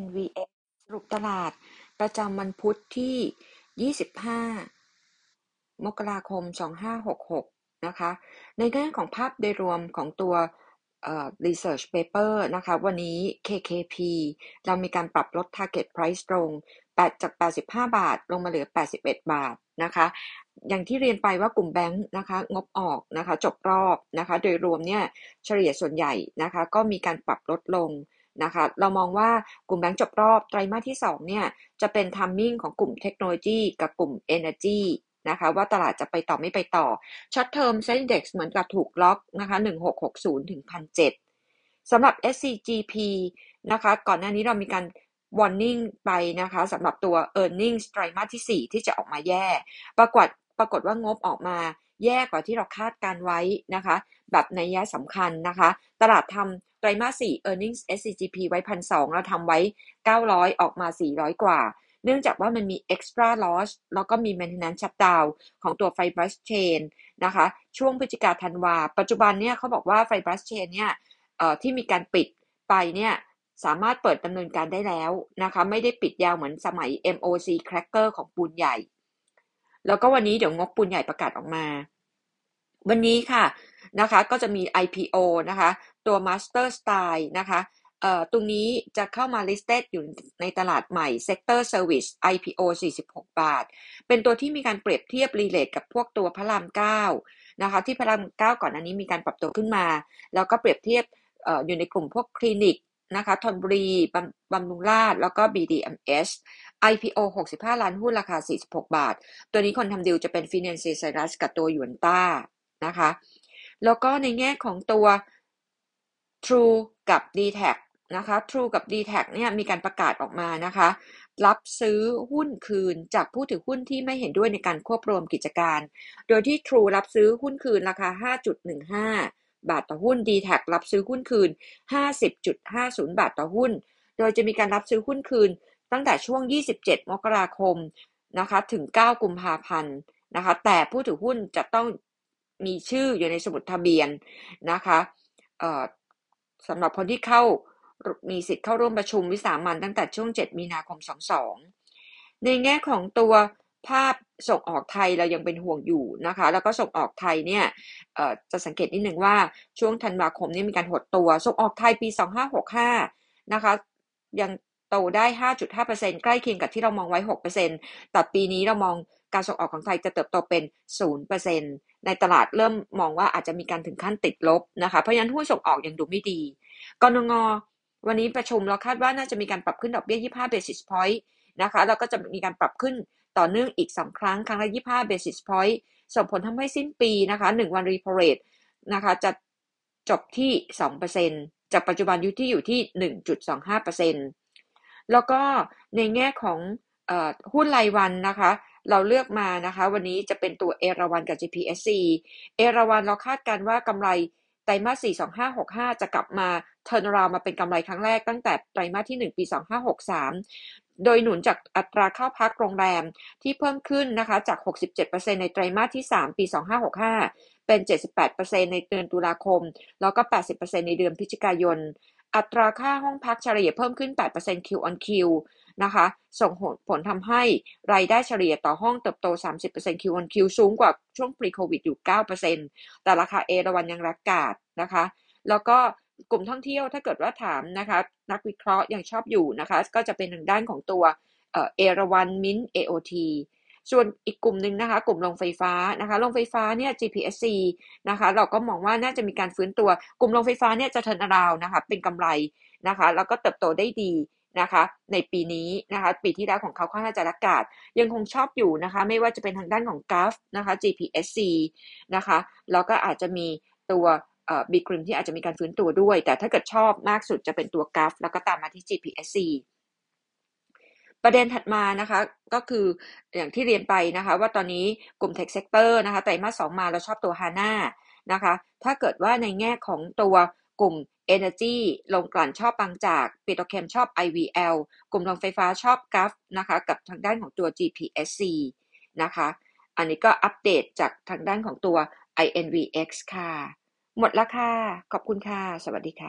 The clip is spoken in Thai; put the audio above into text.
NVX สรุปตลาดประจำวันพุธที่25มกราคม2566นะคะ ในแง่ของภาพโดยรวมของตัว research paper นะคะ วันนี้ KKP เรามีการปรับลด target price ตรง8จาก 85 บาท ลงมาเหลือ 81 บาทนะคะ อย่างที่เรียนไปว่ากลุ่มแบงค์นะคะ งบออกนะคะ จบรอบนะคะ โดยรวมเนี่ย เฉลี่ยส่วนใหญ่นะคะ ก็มีการปรับลดลง นะคะ เรามองว่ากลุ่มแบงก์จบรอบไตรมาสที่2เนี่ยจะเป็น timing ของกลุ่มเทคโนโลยีกับกลุ่ม Energy นะคะว่าตลาดจะไปต่อไม่ไปต่อช็อตเทอมเซ็นดี x เหมือนกับถูกล็อกนะคะ1660ถึง1,007สำหรับ SCGP นะคะก่อนหน้านี้เรามีการ warning ไปนะคะสำหรับตัว earnings ไตรมาสที่ 4 ที่จะออกมาแย่ ปรากฏปรากฏว่างบออกมา แย่กว่าที่เราคาดการไว้นะคะ แบบในยะสำคัญนะคะ ตลาดทำไตรมาส 4 earnings SCGP ไว้พันสองเราทำไว้ 900 ออกมา 400 กว่า เนื่องจากว่ามันมี extra loss แล้วก็มี maintenance shutdown ของตัว fibrous chain นะคะ ช่วงพฤศจิกาธันวา ปัจจุบันเนี่ยเขาบอกว่า fibrous chain เนี่ยที่มีการปิดไปเนี่ยสามารถเปิดดำเนินการได้แล้วนะคะ ไม่ได้ปิดยาวเหมือนสมัย MOC cracker ของปูนใหญ่ แล้วก็วันนี้เดี๋ยวงบปูนใหญ่ประกาศออกมา วันนี้ค่ะนะคะก็จะมี IPO นะคะตัว Master Style นะคะเอ่อตรงนี้จะเข้ามา listed อยู่ในตลาดใหม่ Sector Service IPO 46 บาท เป็นตัวที่มีการเปรียบเทียบรีเลทกับพวกตัวพระราม9นะคะที่พระราม9 ก่อนอันนี้มีการปรับตัวขึ้นมา แล้วก็เปรียบเทียบอออยู่ในกลุ่มพวกคลินิกนะคะทนบุรีบำรุงราชแล้วก็ BDMs IPO 65 ล้านหุ้นราคา 46 บาท ตัวนี้คนทำดิวจะเป็น Finance Cyrus กับตัวหยวนต้านะคะ แล้วก็ในแง่ของตัว True กับ d t แทนะคะ True กับ d t แทเนี่ยมีการประกาศออกมานะคะ รับซื้อหุ้นคืนจากผู้ถือหุ้นที่ไม่เห็นด้วยในการควบรวมกิจการ โดยที่ True รับซื้อหุ้นคืนราคา 5.15 บาทต่อหุ้น d t แทรับซื้อหุ้นคืน 50.50 บาทต่อหุ้น โดยจะมีการรับซื้อหุ้นคืน ตั้งแต่ช่วง 27 มกราคมนะคะถึง 9 กุมภาพันธ์นะคะแต่ผู้ถือหุ้นจะต้องมีชื่ออยู่ในสมุดทะเบียนนะคะสำหรับคนที่เข้ามีสิทธิ์เข้าร่วมประชุมวิสามันตั้งแต่ช่วง 7 มีนาคม 22 ในแง่ของตัวภาพส่งออกไทยเรายังเป็นห่วงอยู่นะคะ แล้วก็ส่งออกไทยเนี่ยจะสังเกตนิดหนึ่งว่าช่วงธันวาคมนี้มีการหดตัว ส่งออกไทยปี 2565 นะคะยัง โตได้ 5.5%ใกล้เคียงกับที่เรามองไว้ 6%แต่ปีนี้เรามองการส่งออกของไทยจะเติบโตเป็น 0%ในตลาดเริ่มมองว่าอาจจะมีการถึงขั้นติดลบนะคะ เพราะฉะนั้นหุ้นส่งออกยังดูไม่ดีกนงวันนี้ประชุมเราคาดว่าน่าจะมีการปรับขึ้นดอกเบี้ย 25 basis point นะคะแล้วก็จะมีการปรับขึ้นต่อเนื่องอีก 2 ครั้ง ครั้งละ 25 basis point ส่งผลทำให้สิ้นปีนะคะ 1 วัน repo rate นะคะจะจบที่ 2%จากปัจจุบันอยู่ที่อยู่ที่ 1.25% แล้วก็ในแง่ของหุ้นรายวันนะคะ เราเลือกมานะคะ วันนี้จะเป็นตัวเอราวันกับ GPSC เอราวันเราคาดการว่ากำไรไตรมาส 4 2565 จะกลับมาเทิร์นราวมาเป็นกำไรครั้งแรกตั้งแต่ไตรมาสที่ 1 ปี 2563 โดยหนุนจากอัตราเข้าพักโรงแรมที่เพิ่มขึ้นนะคะจาก 67%ในไตรมาสที่ 3 ปี 2565 เป็น 78%ในเดือนตุลาคม แล้วก็ 80%ในเดือนพฤศจิกายน อัตราค่าห้องพักเฉลี่ยเพิ่มขึ้น 8% Q on Q นะคะ ส่งผลทำให้รายได้เฉลี่ยต่อห้องเติบโต 30% Q on Q สูงกว่าช่วง pre covid อยู่ 9%แต่ราคาเอราวันยังรักกาดนะคะ แล้วก็กลุ่มท่องเที่ยวถ้าเกิดว่าถามนะคะ นักวิเคราะห์ยังชอบอยู่นะคะ ก็จะเป็นทางด้านของตัวเอราวันมินเอโอที ส่วนอีกกลุ่มหนึ่งนะคะ กลุ่มโรงไฟฟ้านะคะโรงไฟฟ้าเนี่ย GPSC นะคะ เราก็มองว่าน่าจะมีการฟื้นตัว กลุ่มโรงไฟฟ้าเนี่ยจะเทินอราวนะคะ เป็นกำไรนะคะ แล้วก็เติบโตได้ดีนะคะ ในปีนี้นะคะ ปีที่แล้วของเขาค่อนข้างจะรักกาดยังคงชอบอยู่นะคะ ไม่ว่าจะเป็นทางด้านของกราฟนะคะ GPSC นะคะ แล้วก็อาจจะมีตัวบีกริมที่อาจจะมีการฟื้นตัวด้วย แต่ถ้าเกิดชอบมากสุดจะเป็นตัวกราฟแล้วก็ตามมาที่ GPSC ประเด็นถัดมานะคะก็คืออย่างที่เรียนไปนะคะว่าตอนนี้กลุ่ม Tech Sector นะคะไตรมาสสองมาเราชอบตัว HANA นะคะถ้าเกิดว่าในแง่ของตัวกลุ่ม Energy ลงกลั่นชอบบางจากปิโตรเคมชอบ IVL กลุ่มโรงไฟฟ้าชอบกัฟนะคะกับทางด้านของตัว GPSC นะคะอันนี้ก็อัปเดตจากทางด้านของตัว INVX ค่ะ หมดล้วค่ะ ขอบคุณค่ะ สวัสดีค่ะ